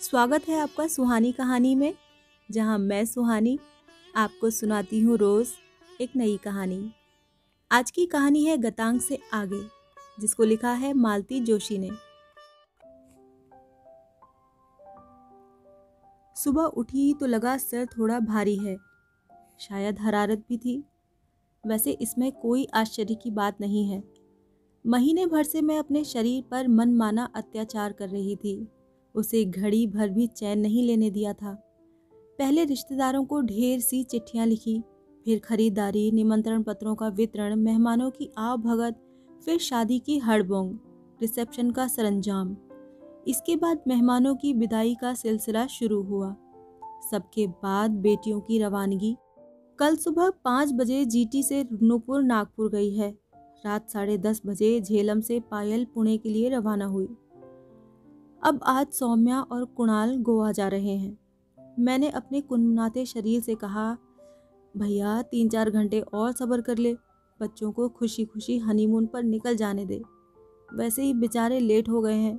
स्वागत है आपका सुहानी कहानी में, जहाँ मैं सुहानी आपको सुनाती हूँ रोज़ एक नई कहानी। आज की कहानी है गतांग से आगे, जिसको लिखा है मालती जोशी ने। सुबह उठी तो लगा सर थोड़ा भारी है, शायद हरारत भी थी। वैसे इसमें कोई आश्चर्य की बात नहीं है। महीने भर से मैं अपने शरीर पर मनमाना अत्याचार कर रही थी। उसे घड़ी भर भी चैन नहीं लेने दिया था। पहले रिश्तेदारों को ढेर सी चिट्ठियाँ लिखी, फिर खरीदारी, निमंत्रण पत्रों का वितरण, मेहमानों की आव भगत फिर शादी की हड़बोंग, रिसेप्शन का सरंजाम। इसके बाद मेहमानों की विदाई का सिलसिला शुरू हुआ। सबके बाद बेटियों की रवानगी। कल सुबह पाँच बजे जीटी से नूपुर नागपुर गई है। रात साढ़े दस बजे झेलम से पायल पुणे के लिए रवाना हुई। अब आज सौम्या और कुणाल गोवा जा रहे हैं। मैंने अपने कुनमुनाते शरीर से कहा, भैया तीन चार घंटे और सब्र कर ले। बच्चों को खुशी खुशी हनीमून पर निकल जाने दे। वैसे ही बेचारे लेट हो गए हैं।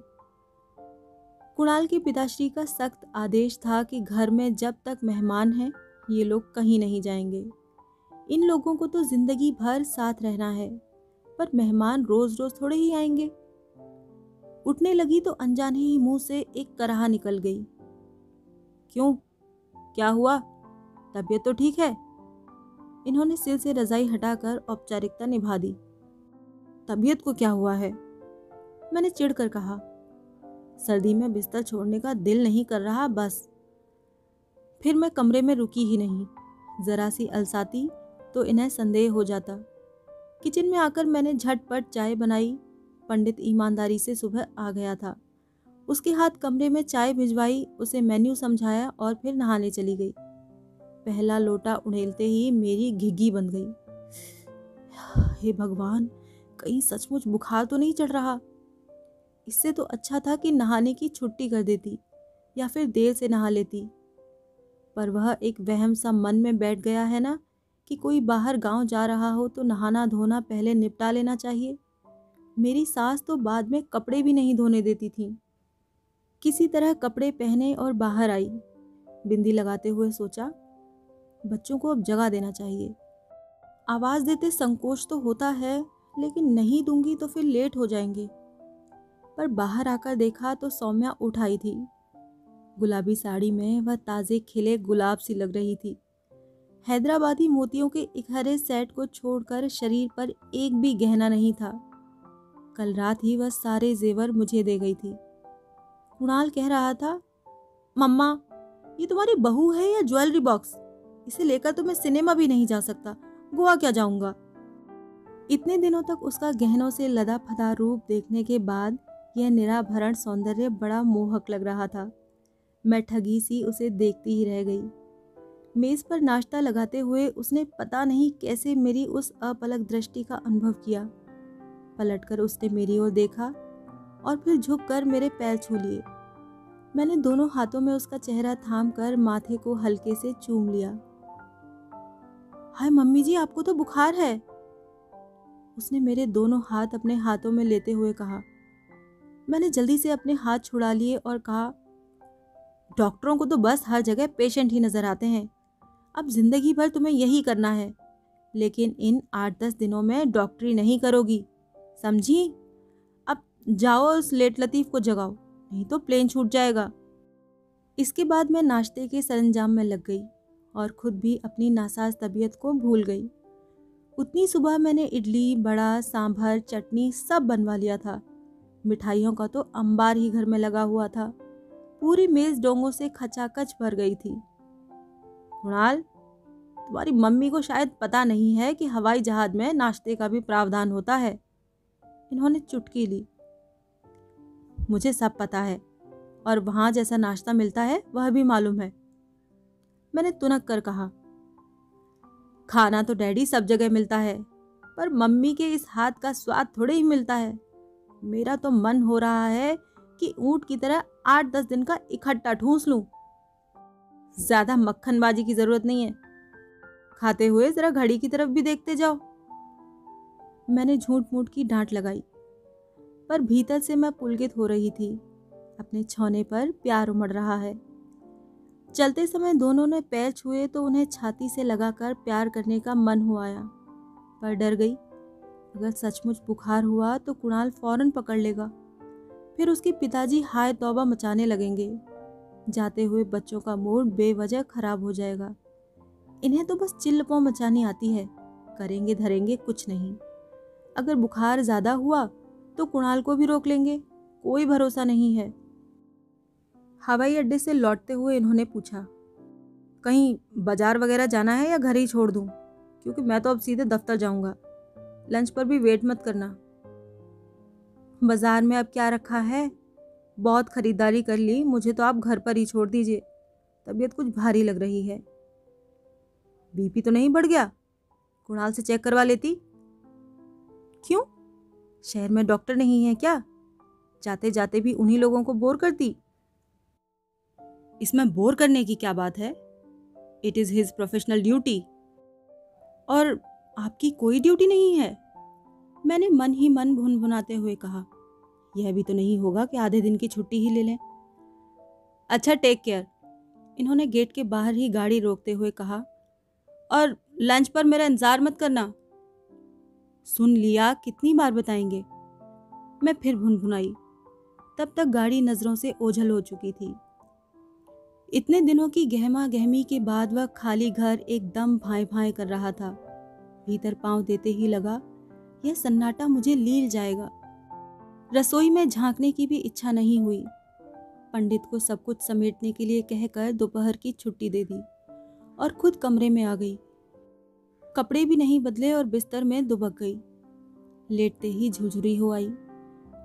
कुणाल के पिताश्री का सख्त आदेश था कि घर में जब तक मेहमान हैं, ये लोग कहीं नहीं जाएँगे। इन लोगों को तो ज़िंदगी भर साथ रहना है, पर मेहमान रोज रोज थोड़े ही आएँगे। उठने लगी तो अनजाने ही मुँह से एक कराह निकल गई। क्यों? क्या हुआ? तबीयत तो ठीक है? इन्होंने सिर से रजाई हटाकर औपचारिकता निभा दी। तबीयत को क्या हुआ है? मैंने चिढ़कर कहा। सर्दी में बिस्तर छोड़ने का दिल नहीं कर रहा, बस। फिर मैं कमरे में रुकी ही नहीं। जरा सी अलसाती तो इन्हें संदेह हो जाता। किचन में आकर मैंने झटपट चाय बनाई पंडित ईमानदारी से सुबह आ गया था। उसके हाथ कमरे में चाय भिजवाई, उसे मेन्यू समझाया और फिर नहाने चली गई। पहला लोटा उड़ेलते ही मेरी घिघी बन गई। हे भगवान, कहीं सचमुच बुखार तो नहीं चढ़ रहा? इससे तो अच्छा था कि नहाने की छुट्टी कर देती या फिर देर से नहा लेती। पर वह एक वहम सा मन में बैठ गया है ना कि कोई बाहर गाँव जा रहा हो तो नहाना धोना पहले निपटा लेना चाहिए। मेरी सास तो बाद में कपड़े भी नहीं धोने देती थी। किसी तरह कपड़े पहने और बाहर आई। बिंदी लगाते हुए सोचा, बच्चों को अब जगह देना चाहिए। आवाज़ देते संकोच तो होता है, लेकिन नहीं दूँगी तो फिर लेट हो जाएँगे। पर बाहर आकर देखा तो सौम्या उठाई थी। गुलाबी साड़ी में वह ताज़े खिले गुलाब सी लग रही थी। हैदराबादी मोतियों के इकहरे सेट को छोड़कर शरीर पर एक भी गहना नहीं था। कल रात ही वह सारे जेवर मुझे दे गई थी। कुणाल कह रहा था, मम्मा, ये तुम्हारी बहू है या ज्वेलरी बॉक्स? इसे लेकर तो मैं सिनेमा भी नहीं जा सकता। गोवा क्या जाऊँगा? इतने दिनों तक उसका गहनों से लदा फदा रूप देखने के बाद यह निराभरण सौंदर्य बड़ा मोहक लग रहा था। मैं ठगी सी उसे देखती ही रह गई। मेज पर नाश्ता लगाते हुए उसने पता नहीं कैसे मेरी उस अपलक दृष्टि का अनुभव किया। पलटकर उसने मेरी ओर देखा और फिर झुककर मेरे पैर छू लिए। मैंने दोनों हाथों में उसका चेहरा थाम कर माथे को हल्के से चूम लिया। हाय मम्मी जी, आपको तो बुखार है। उसने मेरे दोनों हाथ अपने हाथों में लेते हुए कहा। मैंने जल्दी से अपने हाथ छुड़ा लिए और कहा, डॉक्टरों को तो बस हर जगह पेशेंट ही नज़र आते हैं। अब ज़िंदगी भर तुम्हें यही करना है, लेकिन इन आठ दस दिनों में डॉक्टरी नहीं करोगी। समझी? अब जाओ उस लेट लतीफ़ को जगाओ, नहीं तो प्लेन छूट जाएगा। इसके बाद मैं नाश्ते के सरंजाम में लग गई और खुद भी अपनी नासाज तबीयत को भूल गई। उतनी सुबह मैंने इडली, बड़ा, सांभर, चटनी सब बनवा लिया था। मिठाइयों का तो अंबार ही घर में लगा हुआ था। पूरी मेज डोंगों से खचाखच भर गई थी। कुणाल, तुम्हारी मम्मी को शायद पता नहीं है कि हवाई जहाज़ में नाश्ते का भी प्रावधान होता है। इन्होंने चुटकी ली। मुझे सब पता है, और वहाँ जैसा नाश्ता मिलता है, वह भी मालूम है। मैंने तुनक कर कहा, खाना तो डैडी सब जगह मिलता है, पर मम्मी के इस हाथ का स्वाद थोड़े ही मिलता है। मेरा तो मन हो रहा है कि ऊँट की तरह आठ दस दिन का इकट्ठा ठूस लूँ। ज़्यादा मक्खनबाजी की ज़रूरत नहीं है। खाते हुए जरा घड़ी की तरफ़ भी देखते जाओ। मैंने झूठ मूठ की डांट लगाई। पर भीतर से मैं पुलकित हो रही थी। अपने छौने पर प्यार उमड़ रहा है। चलते समय दोनों ने पैर छुए तो उन्हें छाती से लगाकर प्यार करने का मन हुआ आया। पर डर गई। अगर सचमुच बुखार हुआ तो कुणाल फ़ौरन पकड़ लेगा। फिर उसके पिताजी हाय तौबा मचाने लगेंगे। जाते हुए बच्चों का मूड बेवजह खराब हो जाएगा। इन्हें तो बस चिल्लपौ मचानी आती है। करेंगे धरेंगे कुछ नहीं। अगर बुखार ज़्यादा हुआ तो कुणाल को भी रोक लेंगे। कोई भरोसा नहीं है। हवाई अड्डे से लौटते हुए इन्होंने पूछा, कहीं बाज़ार वगैरह जाना है या घर ही छोड़ दूँ? क्योंकि मैं तो अब सीधे दफ्तर जाऊँगा। लंच पर भी वेट मत करना। बाज़ार में अब क्या रखा है? बहुत ख़रीदारी कर ली, मुझे तो आप घर पर ही छोड़ दीजिए। तबीयत कुछ भारी लग रही है। बीपी तो नहीं बढ़ गया? कुणाल से चेक करवा लेती? क्यों? शहर में डॉक्टर नहीं है क्या? जाते जाते भी उन्हीं लोगों को बोर करती। इसमें बोर करने की क्या बात है? It is his professional duty और आपकी कोई ड्यूटी नहीं है? मैंने मन ही मन भुन भुनाते हुए कहा, यह भी तो नहीं होगा कि आधे दिन की छुट्टी ही ले लें। अच्छा टेक केयर इन्होंने गेट के बाहर ही गाड़ी रोकते हुए कहा, और लंच पर मेरा इंतज़ार मत करना। सुन लिया, कितनी बार बताएँगे? मैं फिर भुन भुनाई तब तक गाड़ी नज़रों से ओझल हो चुकी थी। इतने दिनों की गहमा गहमी के बाद वह खाली घर एकदम भाई भाई कर रहा था। भीतर पाँव देते ही लगा, यह सन्नाटा मुझे लील जाएगा। रसोई में झांकने की भी इच्छा नहीं हुई। पंडित को सब कुछ समेटने के लिए कहकर दोपहर की छुट्टी दे दी और खुद कमरे में आ गई। कपड़े भी नहीं बदले और बिस्तर में दुबक गई। लेटते ही झुझुरी हो आई।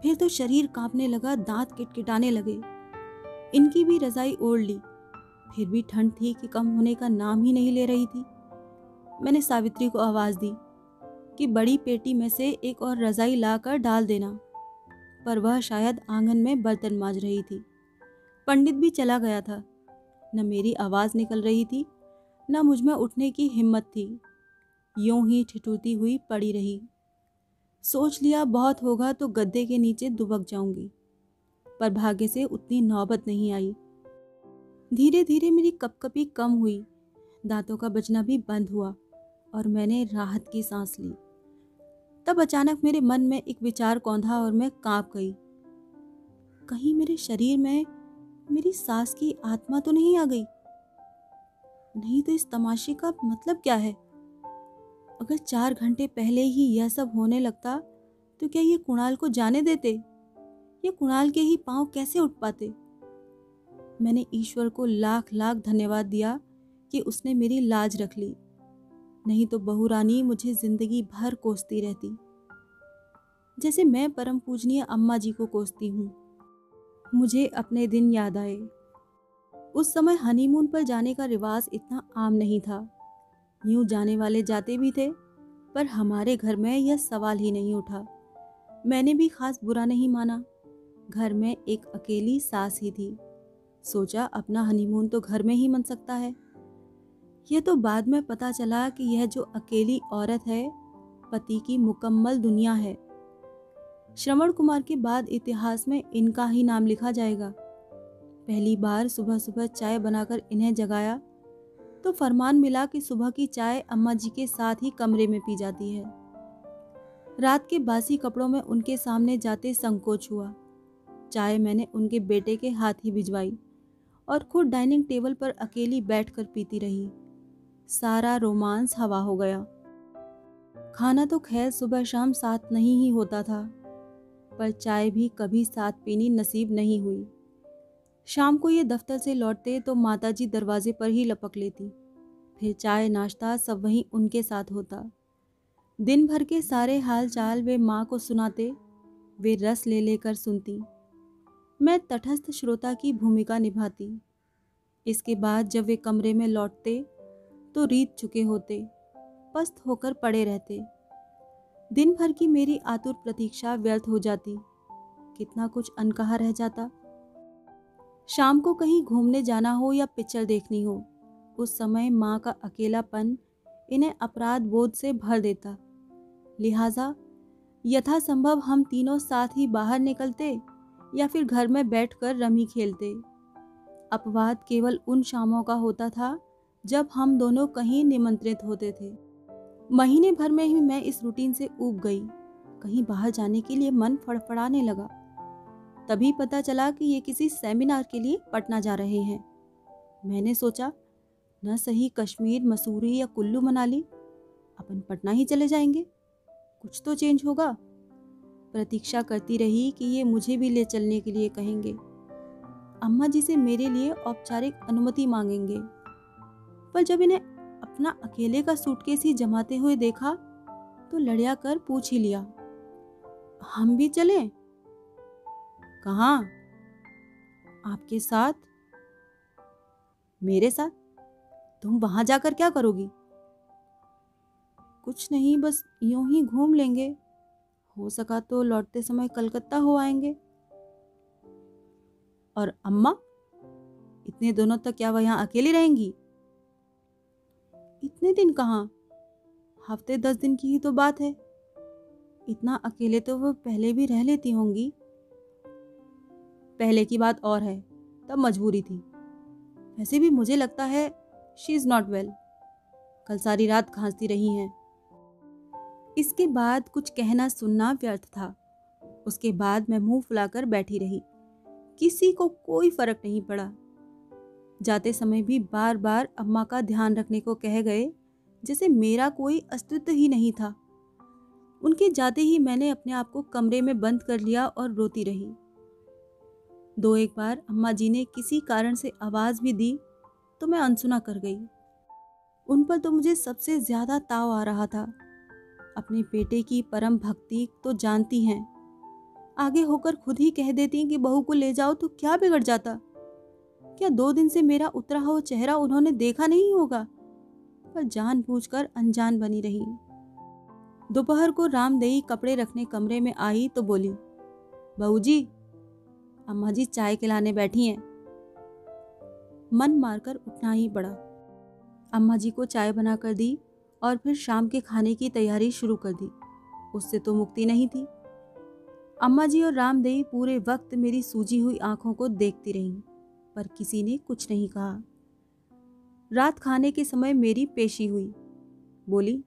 फिर तो शरीर कांपने लगा, दांत किटकिटाने लगे। इनकी भी रजाई ओढ़ ली। फिर भी ठंड थी कि कम होने का नाम ही नहीं ले रही थी। मैंने सावित्री को आवाज़ दी कि बड़ी पेटी में से एक और रजाई लाकर डाल देना। पर वह शायद आँगन में बर्तन माज रही थी। पंडित भी चला गया था। न मेरी आवाज़ निकल रही थी, न मुझमें उठने की हिम्मत थी। यूँ ही ठिठुरती हुई पड़ी रही। सोच लिया बहुत होगा तो गद्दे के नीचे दुबक जाऊँगी, पर भाग्य से उतनी नौबत नहीं आई। धीरे धीरे मेरी कपकपी कम हुई, दांतों का बचना भी बंद हुआ, और मैंने राहत की सांस ली। तब अचानक मेरे मन में एक विचार कौंधा और मैं काँप गई। कहीं मेरे शरीर में मेरी सास की आत्मा तो नहीं आ गई? नहीं तो इस तमाशे का मतलब क्या है? अगर चार घंटे पहले ही यह सब होने लगता तो क्या ये कुणाल को जाने देते? ये कुणाल के ही पाँव कैसे उठ पाते? मैंने ईश्वर को लाख लाख धन्यवाद दिया कि उसने मेरी लाज रख ली। नहीं तो बहू रानी मुझे ज़िंदगी भर कोसती रहती। जैसे मैं परम पूजनीय अम्मा जी को कोसती हूँ। मुझे अपने दिन याद आए। उस समय हनीमून पर जाने का रिवाज इतना आम नहीं था। यूँ जाने वाले जाते भी थे, पर हमारे घर में यह सवाल ही नहीं उठा। मैंने भी खास बुरा नहीं माना। घर में एक अकेली सास ही थी। सोचा अपना हनीमून तो घर में ही मन सकता है। यह तो बाद में पता चला कि यह जो अकेली औरत है, पति की मुकम्मल दुनिया है। श्रवण कुमार के बाद इतिहास में इनका ही नाम लिखा जाएगा। पहली बार सुबह सुबह चाय बनाकर इन्हें जगाया तो फरमान मिला कि सुबह की चाय अम्मा जी के साथ ही कमरे में पी जाती है। रात के बासी कपड़ों में उनके सामने जाते संकोच हुआ। चाय मैंने उनके बेटे के हाथ ही भिजवाई और खुद डाइनिंग टेबल पर अकेली बैठकर पीती रही। सारा रोमांस हवा हो गया। खाना तो खैर सुबह शाम साथ नहीं ही होता था, पर चाय भी कभी साथ पीनी नसीब नहीं हुई। शाम को ये दफ्तर से लौटते तो माताजी दरवाजे पर ही लपक लेती। फिर चाय, नाश्ता सब वहीं उनके साथ होता। दिन भर के सारे हाल चाल वे माँ को सुनाते, वे रस ले लेकर सुनती। मैं तटस्थ श्रोता की भूमिका निभाती। इसके बाद जब वे कमरे में लौटते तो रीत चुके होते, पस्त होकर पड़े रहते। दिन भर की मेरी आतुर प्रतीक्षा व्यर्थ हो जाती। कितना कुछ अनकहा रह जाता। शाम को कहीं घूमने जाना हो या पिक्चर देखनी हो, उस समय माँ का अकेलापन इन्हें अपराध बोध से भर देता। लिहाजा, यथासंभव हम तीनों साथ ही बाहर निकलते या फिर घर में बैठकर रमी खेलते। अपवाद केवल उन शामों का होता था जब हम दोनों कहीं निमंत्रित होते थे। महीने भर में ही मैं इस रूटीन से ऊब गई। कहीं बाहर जाने के लिए मन फड़फड़ाने लगा। तभी पता चला कि ये किसी सेमिनार के लिए पटना जा रहे हैं। मैंने सोचा, न सही कश्मीर, मसूरी या कुल्लू मनाली। अपन पटना ही चले जाएँगे। कुछ तो चेंज होगा। प्रतीक्षा करती रही कि ये मुझे भी ले चलने के लिए कहेंगे। अम्मा जी से मेरे लिए औपचारिक अनुमति मांगेंगे। पर जब इन्हें अपना अकेले का सूटकेस ही जमाते हुए देखा तो लड़िया कर पूछ ही लिया, हम भी चलें? कहाँ? आपके साथ? मेरे साथ? तुम वहाँ जाकर क्या करोगी? कुछ नहीं, बस यूँ ही घूम लेंगे। हो सका तो लौटते समय कलकत्ता हो आएँगे। और अम्मा, इतने दोनों तक क्या वह यहाँ अकेली रहेंगी? इतने दिन कहाँ? हफ़्ते दस दिन की ही तो बात है। इतना अकेले तो वह पहले भी रह लेती होंगी। पहले की बात और है, तब मजबूरी थी। वैसे भी मुझे लगता है शी इज़ नॉट वेल कल सारी रात खांसती रही हैं। इसके बाद कुछ कहना सुनना व्यर्थ था। उसके बाद मैं मुँह फुलाकर बैठी रही। किसी को कोई फ़र्क नहीं पड़ा। जाते समय भी बार बार अम्मा का ध्यान रखने को कह गए, जैसे मेरा कोई अस्तित्व ही नहीं था। उनके जाते ही मैंने अपने आप को कमरे में बंद कर लिया और रोती रही। दो एक बार अम्मा जी ने किसी कारण से आवाज़ भी दी तो मैं अनसुना कर गई। उन पर तो मुझे सबसे ज़्यादा ताव आ रहा था। अपने बेटे की परम भक्ति तो जानती हैं। आगे होकर खुद ही कह देती कि, बहू को ले जाओ तो क्या बिगड़ जाता? क्या दो दिन से मेरा उतरा हुआ चेहरा उन्होंने देखा नहीं होगा? पर जान कर अनजान बनी रही। दोपहर को रामदेई कपड़े रखने कमरे में आई तो बोली, बहू जी अम्मा जी चाय खिलाने बैठी हैं। मन मारकर उठना ही पड़ा। अम्मा जी को चाय बनाकर दी और फिर शाम के खाने की तैयारी शुरू कर दी। उससे तो मुक्ति नहीं थी। अम्मा जी और रामदेवी पूरे वक्त मेरी सूजी हुई आँखों को देखती रहीं, पर किसी ने कुछ नहीं कहा। रात खाने के समय मेरी पेशी हुई। बोली,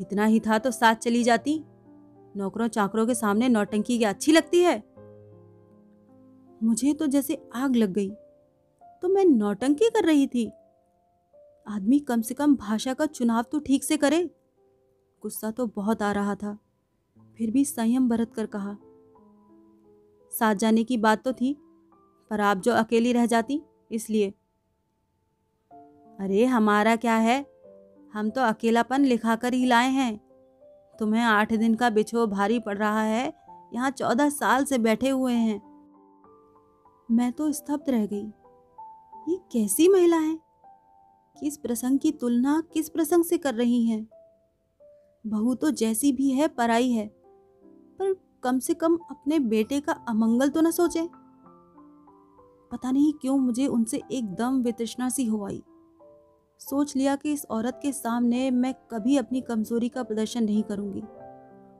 इतना ही था तो साथ चली जाती। नौकरों चाकरों के सामने नौटंकी क्या अच्छी लगती है। मुझे तो जैसे आग लग गई। तो मैं नौटंकी कर रही थी। आदमी कम से कम भाषा का चुनाव तो ठीक से करे। गुस्सा तो बहुत आ रहा था। फिर भी संयम बरत कर कहा, साथ जाने की बात तो थी, पर आप जो अकेली रह जाती, इसलिए। अरे, हमारा क्या है? हम तो अकेलापन लिखा कर ही लाए हैं। तुम्हें आठ दिन का बिछो भारी पड़ रहा है। यहाँ चौदह साल से बैठे हुए हैं। मैं तो स्तब्ध रह गई। ये कैसी महिला है? किस प्रसंग की तुलना किस प्रसंग से कर रही हैं? बहू तो जैसी भी है, पराई है, पर कम से कम अपने बेटे का अमंगल तो न सोचे। पता नहीं क्यों मुझे उनसे एकदम वितृष्णा सी हो आई। सोच लिया कि इस औरत के सामने मैं कभी अपनी कमज़ोरी का प्रदर्शन नहीं करूँगी।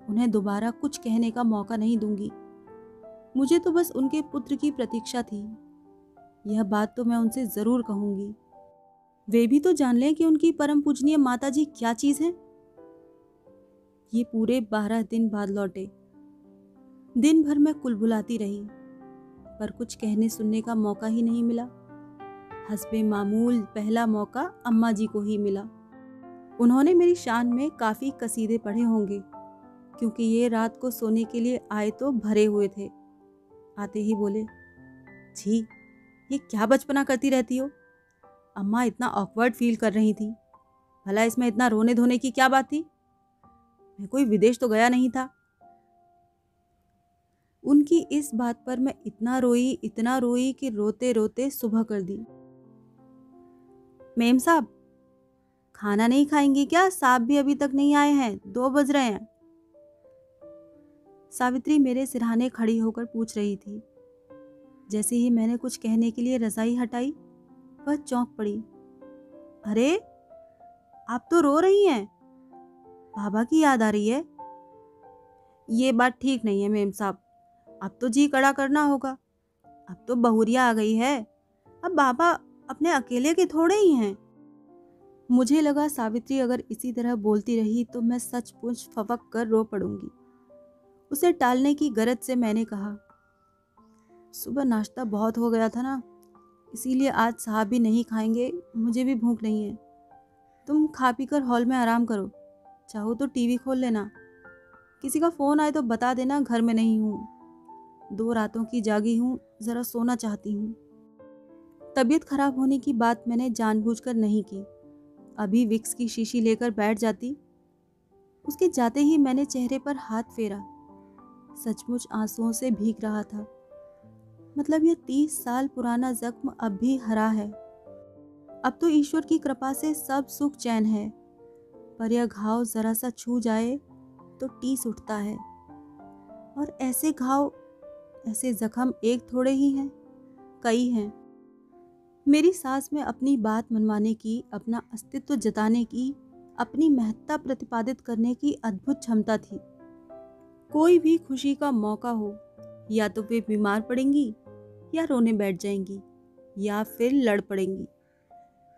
उन्हें दोबारा कुछ कहने का मौका नहीं दूँगी। मुझे तो बस उनके पुत्र की प्रतीक्षा थी। यह बात तो मैं उनसे ज़रूर कहूँगी। वे भी तो जान लें कि उनकी परम पूजनीय माता जी क्या चीज़ है। ये पूरे बारह दिन बाद लौटे। दिन भर मैं कुलबुलाती रही, पर कुछ कहने सुनने का मौका ही नहीं मिला। हसबे मामूल पहला मौका अम्मा जी को ही मिला। उन्होंने मेरी शान में काफ़ी कसीदे पढ़े होंगे, क्योंकि ये रात को सोने के लिए आए तो भरे हुए थे। आते ही बोले जी ये क्या बचपना करती रहती हो? अम्मा इतना ऑकवर्ड फील कर रही थी। भला इसमें इतना रोने धोने की क्या बात थी? मैं कोई विदेश तो गया नहीं था। उनकी इस बात पर मैं इतना रोई इतना रोई कि रोते रोते सुबह कर दी। मेम साहब, खाना नहीं खाएँगी क्या? साहब भी अभी तक नहीं आए हैं, दो बज रहे हैं। सावित्री मेरे सिरहाने खड़ी होकर पूछ रही थी। जैसे ही मैंने कुछ कहने के लिए रजाई हटाई, वह चौंक पड़ी। अरे, आप तो रो रही हैं। बाबा की याद आ रही है? ये बात ठीक नहीं है मेम साहब। अब तो जी कड़ा करना होगा। अब तो बहुरिया आ गई है। अब बाबा अपने अकेले के थोड़े ही हैं। मुझे लगा सावित्री अगर इसी तरह बोलती रही तो मैं सचमुच फवक कर रो पड़ूँगी। उसे टालने की गरज से मैंने कहा। सुबह नाश्ता बहुत हो गया था ना, इसीलिए आज साहब भी नहीं खाएँगे, मुझे भी भूख नहीं है। तुम खा पी कर हॉल में आराम करो, चाहो तो टीवी खोल लेना। किसी का फ़ोन आए तो बता देना, घर में नहीं हूँ। दो रातों की जागी हूँ, ज़रा सोना चाहती हूँ। तबीयत खराब होने की बात मैंने जानबूझकर नहीं की। अभी विक्स की शीशी लेकर बैठ जाती। उसके जाते ही मैंने चेहरे पर हाथ फेरा। सचमुच आंसुओं से भीग रहा था। मतलब यह तीस साल पुराना जख्म अब भी हरा है। अब तो ईश्वर की कृपा से सब सुख चैन है। पर यह घाव जरा सा छू जाए तो टीस उठता है। और ऐसे घाव, ऐसे जख्म एक थोड़े ही हैं, कई हैं। मेरी सास में अपनी बात मनवाने की, अपना अस्तित्व जताने की, अपनी महत्ता प्रतिपादित करने की अद्भुत क्षमता थी। कोई भी खुशी का मौका हो, या तो वे बीमार पड़ेंगी, या रोने बैठ जाएँगी, या फिर लड़ पड़ेंगी।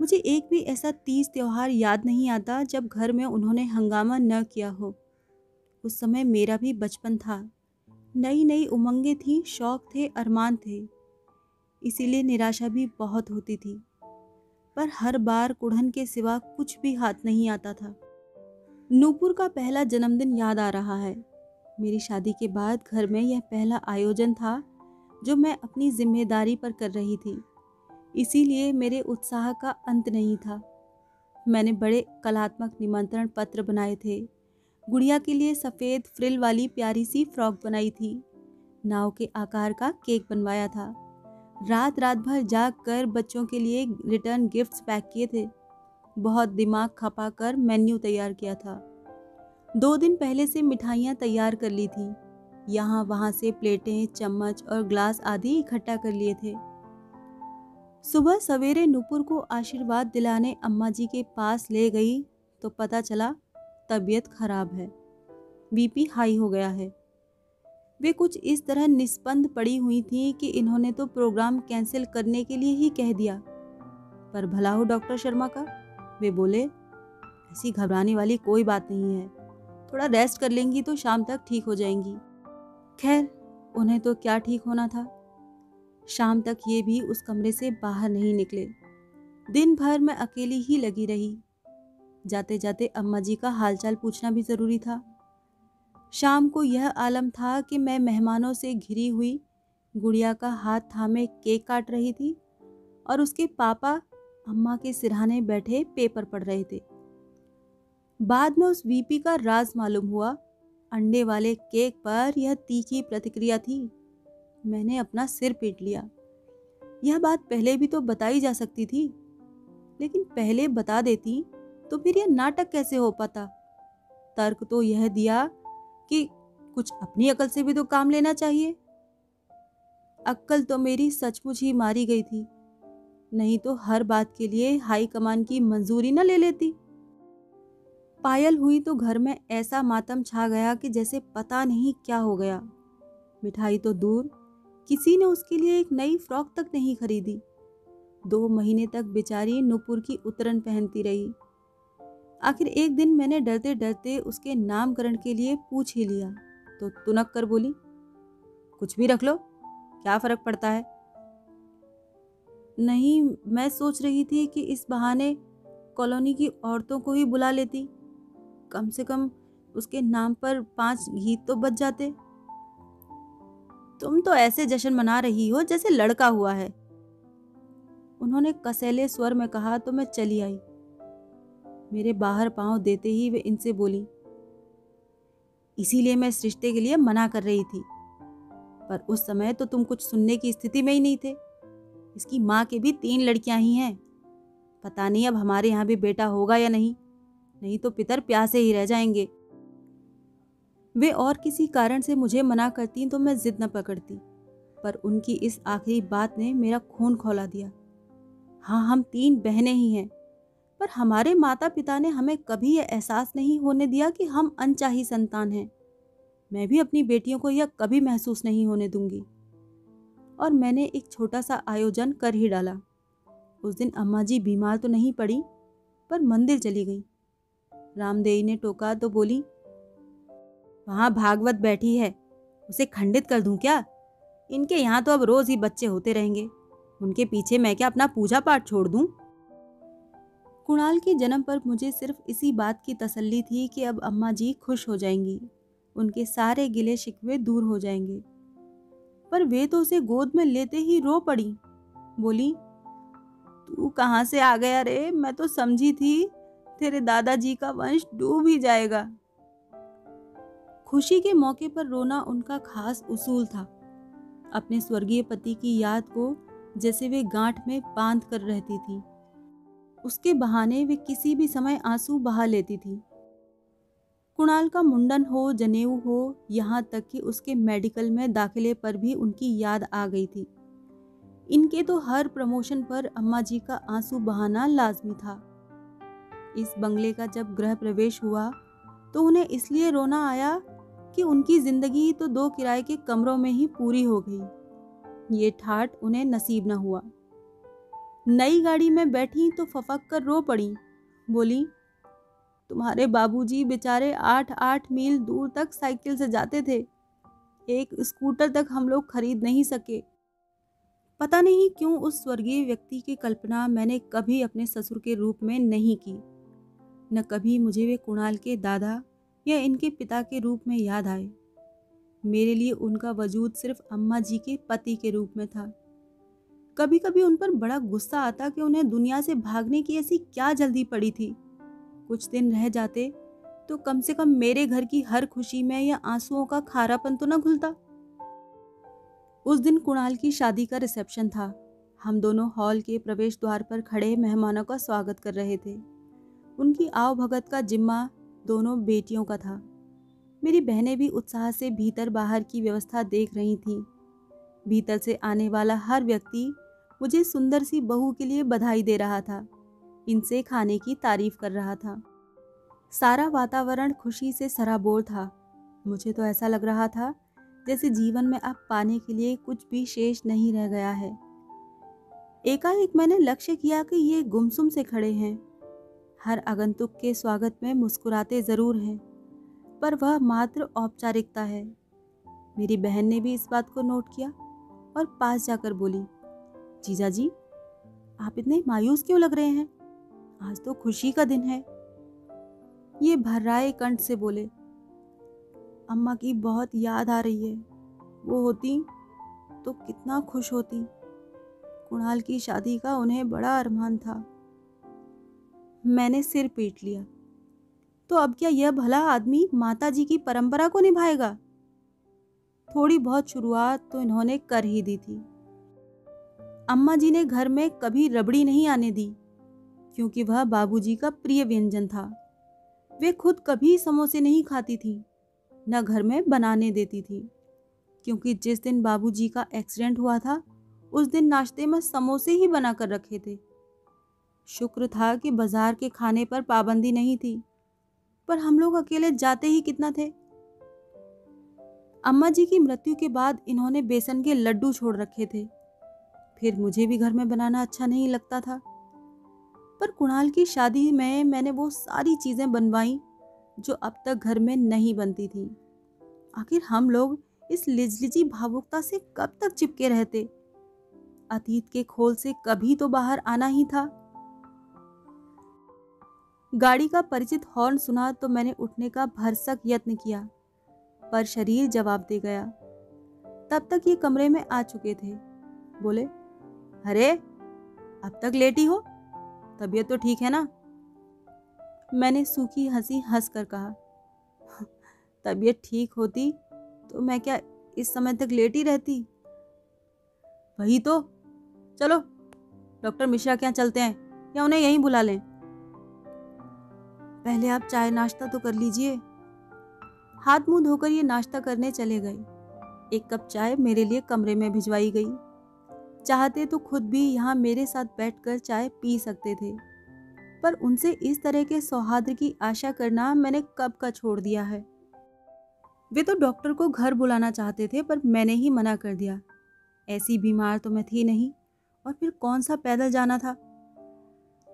मुझे एक भी ऐसा तीज त्यौहार याद नहीं आता जब घर में उन्होंने हंगामा न किया हो। उस समय मेरा भी बचपन था। नई नई उमंगें थीं, शौक थे, अरमान थे। इसीलिए निराशा भी बहुत होती थी। पर हर बार कुढ़न के सिवा कुछ भी हाथ नहीं आता था। नूपुर का पहला जन्मदिन याद आ रहा है। मेरी शादी के बाद घर में यह पहला आयोजन था, जो मैं अपनी ज़िम्मेदारी पर कर रही थी। इसीलिए मेरे उत्साह का अंत नहीं था। मैंने बड़े कलात्मक निमंत्रण पत्र बनाए थे। गुड़िया के लिए सफ़ेद फ्रिल वाली प्यारी सी फ्रॉक बनाई थी। नाव के आकार का केक बनवाया था। रात रात भर जाग कर बच्चों के लिए रिटर्न गिफ्ट्स पैक किए थे। बहुत दिमाग खपा कर मेन्यू तैयार किया था। दो दिन पहले से मिठाइयाँ तैयार कर ली थी। यहाँ वहाँ से प्लेटें, चम्मच और ग्लास आदि इकट्ठा कर लिए थे। सुबह सवेरे नुपुर को आशीर्वाद दिलाने अम्मा जी के पास ले गई तो पता चला, तबीयत खराब है। बीपी हाई हो गया है। वे कुछ इस तरह निष्पन्द पड़ी हुई थी कि इन्होंने तो प्रोग्राम कैंसिल करने के लिए ही कह दिया। पर भला हो डॉक्टर शर्मा का? वे बोले, ऐसी घबराने वाली कोई बात नहीं है। थोड़ा रेस्ट कर लेंगी तो शाम तक ठीक हो जाएँगी। खैर, उन्हें तो क्या ठीक होना था? शाम तक ये भी उस कमरे से बाहर नहीं निकले। दिन भर मैं अकेली ही लगी रही। जाते जाते अम्मा जी का हालचाल पूछना भी ज़रूरी था। शाम को यह आलम था कि मैं मेहमानों से घिरी हुई गुड़िया का हाथ थामे केक काट रही थी और उसके पापा अम्मा के सिरहाने बैठे पेपर पढ़ रहे थे। बाद में उस वीपी का राज मालूम हुआ। अंडे वाले केक पर यह तीखी प्रतिक्रिया थी। मैंने अपना सिर पीट लिया। यह बात पहले भी तो बताई जा सकती थी। लेकिन पहले बता देती तो फिर यह नाटक कैसे हो पाता? तर्क तो यह दिया कि कुछ अपनी अकल से भी तो काम लेना चाहिए। अक्ल तो मेरी सचमुच ही मारी गई थी। नहीं तो हर बात के लिए हाई कमान की मंजूरी न ले लेती। पायल हुई तो घर में ऐसा मातम छा गया कि जैसे पता नहीं क्या हो गया। मिठाई तो दूर, किसी ने उसके लिए एक नई फ्रॉक तक नहीं खरीदी। दो महीने तक बेचारी नुपुर की उतरन पहनती रही। आखिर एक दिन मैंने डरते डरते उसके नामकरण के लिए पूछ ही लिया। तो तुनक कर बोली, कुछ भी रख लो, क्या फ़र्क पड़ता है? नहीं, मैं सोच रही थी कि इस बहाने कॉलोनी की औरतों को ही बुला लेती। कम से कम उसके नाम पर पाँच गीत तो बच जाते। तुम तो ऐसे जश्न मना रही हो जैसे लड़का हुआ है। उन्होंने कसेले स्वर में कहा तो मैं चली आई। मेरे बाहर पाँव देते ही वे इनसे बोली, इसीलिए मैं इस रिश्ते के लिए मना कर रही थी, पर उस समय तो तुम कुछ सुनने की स्थिति में ही नहीं थे। इसकी माँ के भी तीन लड़कियाँ ही हैं। पता नहीं अब हमारे यहाँ भी बेटा होगा या नहीं। नहीं तो पितर प्यासे ही रह जाएँगे। वे और किसी कारण से मुझे मना करती तो मैं जिद न पकड़ती, पर उनकी इस आखिरी बात ने मेरा खून खोला दिया। हाँ हम तीन बहनें ही हैं, पर हमारे माता पिता ने हमें कभी यह एहसास नहीं होने दिया कि हम अनचाही संतान हैं। मैं भी अपनी बेटियों को यह कभी महसूस नहीं होने दूँगी। और मैंने एक छोटा सा आयोजन कर ही डाला। उस दिन अम्मा जी बीमार तो नहीं पड़ी, पर मंदिर चली गई। रामदेवी ने टोका तो बोली, वहाँ भागवत बैठी है, उसे खंडित कर दूँ क्या? इनके यहाँ तो अब रोज ही बच्चे होते रहेंगे। उनके पीछे मैं क्या अपना पूजा पाठ छोड़ दूँ? कुणाल के जन्म पर मुझे सिर्फ़ इसी बात की तसल्ली थी कि अब अम्मा जी खुश हो जाएँगी। उनके सारे गिले शिकवे दूर हो जाएँगे। पर वे तो उसे गोद में लेते ही रो पड़ी। बोली, तू कहाँ से आ गया रे? मैं तो समझी थी तेरे दादाजी का वंश डूब ही जाएगा। खुशी के मौके पर रोना उनका खास उसूल था। अपने स्वर्गीय पति की याद को जैसे वे गांठ में बाँध कर रहती थी। उसके बहाने वे किसी भी समय आँसू बहा लेती थी। कुणाल का मुंडन हो, जनेऊ हो, यहाँ तक कि उसके मेडिकल में दाखिले पर भी उनकी याद आ गई थी। इनके तो हर प्रमोशन पर अम्मा जी का आँसू बहाना लाजमी था। इस बंगले का जब गृह प्रवेश हुआ तो उन्हें इसलिए रोना आया कि उनकी ज़िंदगी तो दो किराए के कमरों में ही पूरी हो गई। ये ठाट उन्हें नसीब न हुआ। नई गाड़ी में बैठी तो फफक कर रो पड़ी। बोली, तुम्हारे बाबूजी बेचारे आठ आठ मील दूर तक साइकिल से जाते थे। एक स्कूटर तक हम लोग खरीद नहीं सके। पता नहीं क्यों उस स्वर्गीय व्यक्ति की कल्पना मैंने कभी अपने ससुर के रूप में नहीं की। न कभी मुझे वे कुणाल के दादा या इनके पिता के रूप में याद आए। मेरे लिए उनका वजूद सिर्फ़ अम्मा जी के पति के रूप में था। कभी कभी उन पर बड़ा गुस्सा आता कि उन्हें दुनिया से भागने की ऐसी क्या जल्दी पड़ी थी। कुछ दिन रह जाते तो कम से कम मेरे घर की हर खुशी में या आंसुओं का खारापन तो न घुलता। उस दिन कुणाल की शादी का रिसेप्शन था। हम दोनों हॉल के प्रवेश द्वार पर खड़े मेहमानों का स्वागत कर रहे थे। उनकी आव भगत का जिम्मा दोनों बेटियों का था। मेरी बहनें भी उत्साह से भीतर बाहर की व्यवस्था देख रही थीं। भीतर से आने वाला हर व्यक्ति मुझे सुंदर सी बहू के लिए बधाई दे रहा था। इनसे खाने की तारीफ़ कर रहा था। सारा वातावरण खुशी से सराबोर था। मुझे तो ऐसा लग रहा था जैसे जीवन में अब पाने के लिए कुछ भी शेष नहीं रह गया है। एकाएक मैंने लक्ष्य किया कि ये गुमसुम से खड़े हैं। हर आगंतुक के स्वागत में मुस्कुराते ज़रूर हैं, पर वह मात्र औपचारिकता है। मेरी बहन ने भी इस बात को नोट किया और पास जाकर बोली, जीजा जी, आप इतने मायूस क्यों लग रहे हैं? आज तो खुशी का दिन है। ये भर्राए कंठ से बोले, अम्मा की बहुत याद आ रही है। वो होती तो कितना खुश होती। कुणाल की शादी का उन्हें बड़ा अरमान था। मैंने सिर पीट लिया। तो अब क्या यह भला आदमी माता जी की परंपरा को निभाएगा? थोड़ी बहुत शुरुआत तो इन्होंने कर ही दी थी। अम्मा जी ने घर में कभी रबड़ी नहीं आने दी, क्योंकि वह बाबूजी का प्रिय व्यंजन था। वे खुद कभी समोसे नहीं खाती थी, न घर में बनाने देती थी, क्योंकि जिस दिन बाबूजी का एक्सीडेंट हुआ था, उस दिन नाश्ते में समोसे ही बना कर रखे थे। शुक्र था कि बाज़ार के खाने पर पाबंदी नहीं थी। पर हम लोग अकेले जाते ही कितना थे? अम्मा जी की मृत्यु के बाद इन्होंने बेसन के लड्डू छोड़ रखे थे। फिर मुझे भी घर में बनाना अच्छा नहीं लगता था। पर कुणाल की शादी में मैंने वो सारी चीज़ें बनवाई, जो अब तक घर में नहीं बनती थी। आखिर हम लोग इस लिजलिजी भावुकता से कब तक चिपके रहते? अतीत के खोल से कभी तो बाहर आना ही था। गाड़ी का परिचित हॉर्न सुना तो मैंने उठने का भरसक यत्न किया, पर शरीर जवाब दे गया। तब तक ये कमरे में आ चुके थे। बोले, अरे, अब तक लेटी हो? तबीयत तो ठीक है ना? मैंने सूखी हँसी हंस कर कहा, तबीयत ठीक होती तो मैं क्या इस समय तक लेटी रहती? वही तो। चलो, डॉक्टर मिश्रा क्या चलते हैं या उन्हें यहीं बुला लें। पहले आप चाय नाश्ता तो कर लीजिए। हाथ मुँह धोकर ये नाश्ता करने चले गए। एक कप चाय मेरे लिए कमरे में भिजवाई गई। चाहते तो खुद भी यहाँ मेरे साथ बैठकर चाय पी सकते थे। पर उनसे इस तरह के सौहार्द की आशा करना मैंने कब का छोड़ दिया है। वे तो डॉक्टर को घर बुलाना चाहते थे, पर मैंने ही मना कर दिया। ऐसी बीमार तो मैं थी नहीं, और फिर कौन सा पैदल जाना था?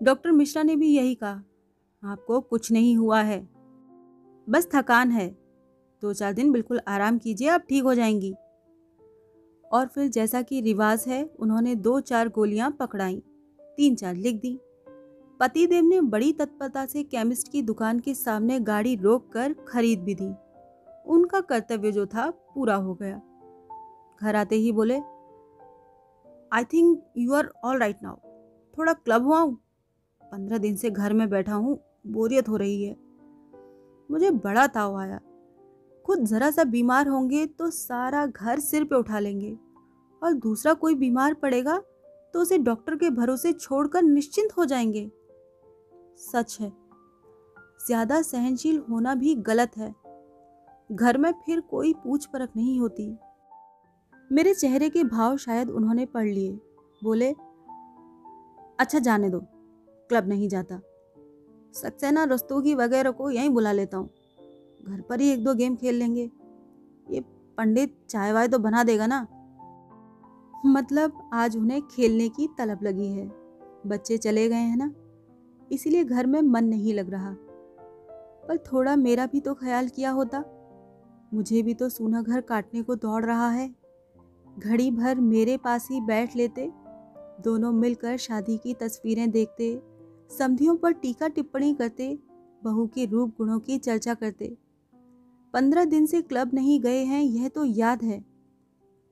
डॉक्टर मिश्रा ने भी यही कहा। आपको कुछ नहीं हुआ है। बस थकान है। दो चार दिन बिल्कुल आराम कीजिए, आप ठीक हो जाएँगी। और फिर जैसा कि रिवाज है, उन्होंने दो चार गोलियाँ पकड़ाई, तीन चार लिख दी। पतिदेव ने बड़ी तत्परता से केमिस्ट की दुकान के सामने गाड़ी रोक कर खरीद भी दी। उनका कर्तव्य जो था, पूरा हो गया। घर आते ही बोले I think you are all right now थोड़ा क्लब हुआ पंद्रह दिन से घर में बैठा हूँ। बोरियत हो रही है। मुझे बड़ा ताव आया। खुद ज़रा सा बीमार होंगे तो सारा घर सिर पे उठा लेंगे और दूसरा कोई बीमार पड़ेगा तो उसे डॉक्टर के भरोसे छोड़कर निश्चिंत हो जाएँगे। सच है, ज़्यादा सहनशील होना भी गलत है। घर में फिर कोई पूछ परख नहीं होती। मेरे चेहरे के भाव शायद उन्होंने पढ़ लिए। बोले अच्छा जाने दो, क्लब नहीं जाता। सक्सेना रस्तोगी वगैरह को यहीं बुला लेता हूँ। घर पर ही एक दो गेम खेल लेंगे। ये पंडित चाय वाय तो बना देगा ना? मतलब आज उन्हें खेलने की तलब लगी है। बच्चे चले गए हैं ना? इसीलिए घर में मन नहीं लग रहा। पर थोड़ा मेरा भी तो ख्याल किया होता। मुझे भी तो सूना घर काटने को दौड़ रहा है। घड़ी भर मेरे पास ही बैठ लेते, दोनों मिलकर शादी की तस्वीरें देखते समधियों पर टीका टिप्पणी करते, बहू के रूप गुणों की चर्चा करते। पंद्रह दिन से क्लब नहीं गए हैं, यह तो याद है।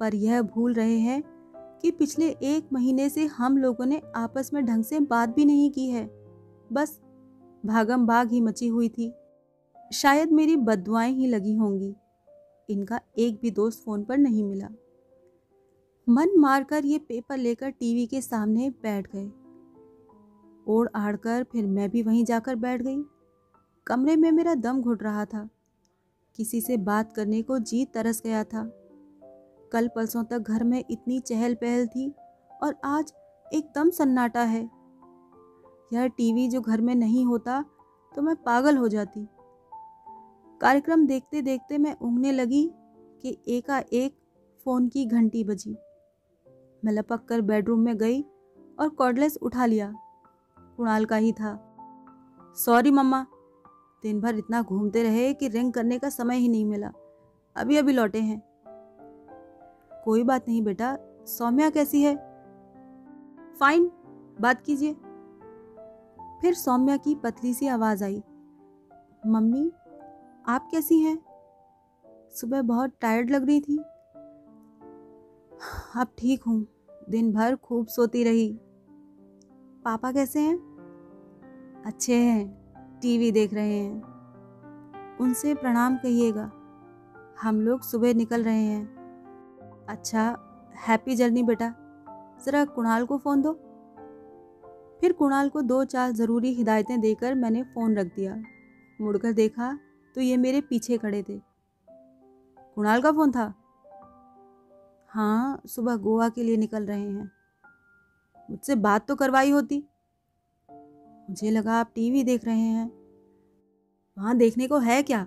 पर यह भूल रहे हैं कि पिछले एक महीने से हम लोगों ने आपस में ढंग से बात भी नहीं की है। बस, भागम भाग ही मची हुई थी। शायद मेरी बदुआएँ ही लगी होंगी। इनका एक भी दोस्त फ़ोन पर नहीं मिला। मन मारकर ये पेपर लेकर टीवी के सामने बैठ गए। ओढ़ आड़ कर फिर मैं भी वहीं जाकर बैठ गई। कमरे में मेरा दम घुट रहा था। किसी से बात करने को जी तरस गया था। कल परसों तक घर में इतनी चहल पहल थी और आज एकदम सन्नाटा है। यह टीवी जो घर में नहीं होता तो मैं पागल हो जाती। कार्यक्रम देखते देखते मैं ऊँगने लगी कि एकाएक फ़ोन की घंटी बजी। मैं लपक कर बेडरूम में गई और कॉर्डलेस उठा लिया। कुणाल का ही था। Sorry mamma. दिन भर इतना घूमते रहे कि रिंग करने का समय ही नहीं मिला। अभी अभी लौटे हैं। कोई बात नहीं बेटा, सौम्या कैसी है? फाइन बात कीजिए। फिर सौम्या की पतली सी आवाज़ आई। मम्मी, आप कैसी हैं? सुबह बहुत टायर्ड लग रही थी। अब ठीक हूँ। दिन भर खूब सोती रही। पापा कैसे हैं? अच्छे हैं, टीवी देख रहे हैं। उनसे प्रणाम कहिएगा। हम लोग सुबह निकल रहे हैं। अच्छा हैप्पी जर्नी बेटा। ज़रा कुणाल को फ़ोन दो। फिर कुणाल को दो चार ज़रूरी हिदायतें देकर मैंने फ़ोन रख दिया। मुड़कर देखा तो ये मेरे पीछे खड़े थे। कुणाल का फ़ोन था? हाँ सुबह गोवा के लिए निकल रहे हैं। मुझसे बात तो करवाई होती। मुझे लगा आप टीवी देख रहे हैं। वहाँ देखने को है क्या?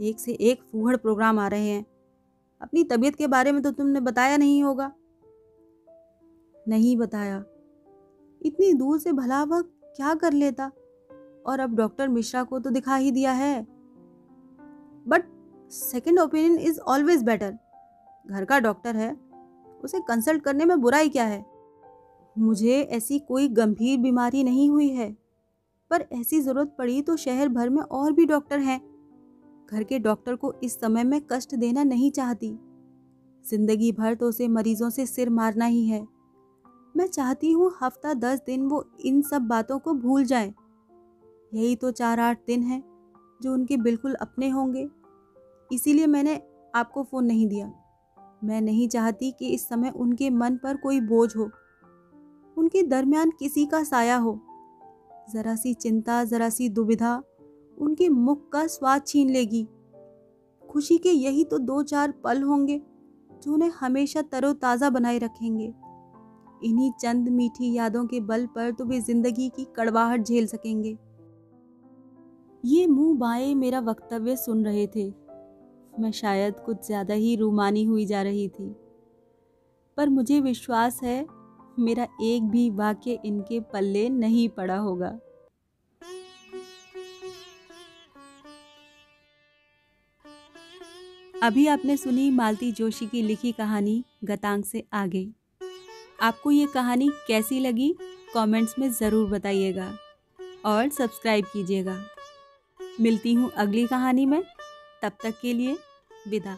एक से एक फूहड़ प्रोग्राम आ रहे हैं। अपनी तबीयत के बारे में तो तुमने बताया नहीं होगा। नहीं बताया। इतनी दूर से भला वह क्या कर लेता? और अब डॉक्टर मिश्रा को तो दिखा ही दिया है। But second opinion is always better घर का डॉक्टर है। उसे कंसल्ट करने में बुराई क्या है? मुझे ऐसी कोई गंभीर बीमारी नहीं हुई है। पर ऐसी ज़रूरत पड़ी तो शहर भर में और भी डॉक्टर हैं। घर के डॉक्टर को इस समय में कष्ट देना नहीं चाहती। ज़िंदगी भर तो उसे मरीजों से सिर मारना ही है। मैं चाहती हूँ हफ़्ता दस दिन वो इन सब बातों को भूल जाए। यही तो चार आठ दिन हैं जो उनके बिल्कुल अपने होंगे। इसीलिए मैंने आपको फ़ोन नहीं दिया। मैं नहीं चाहती कि इस समय उनके मन पर कोई बोझ हो। उनके दरमियान किसी का साया हो। ज़रा सी चिंता, ज़रा सी दुविधा उनके मुख का स्वाद छीन लेगी। खुशी के यही तो दो चार पल होंगे जो उन्हें हमेशा तरोताज़ा बनाए रखेंगे। इन्हीं चंद मीठी यादों के बल पर तो वे ज़िंदगी की कड़वाहट झेल सकेंगे। ये मुँह बाएँ मेरा वक्तव्य सुन रहे थे। मैं शायद कुछ ज़्यादा ही रूमानी हुई जा रही थी। पर मुझे विश्वास है मेरा एक भी वाक्य इनके पल्ले नहीं पड़ा होगा। अभी आपने सुनी मालती जोशी की लिखी कहानी गतांग से आगे। आपको ये कहानी कैसी लगी? कमेंट्स में ज़रूर बताइएगा और सब्सक्राइब कीजिएगा। मिलती हूँ अगली कहानी में। तब तक के लिए विदा।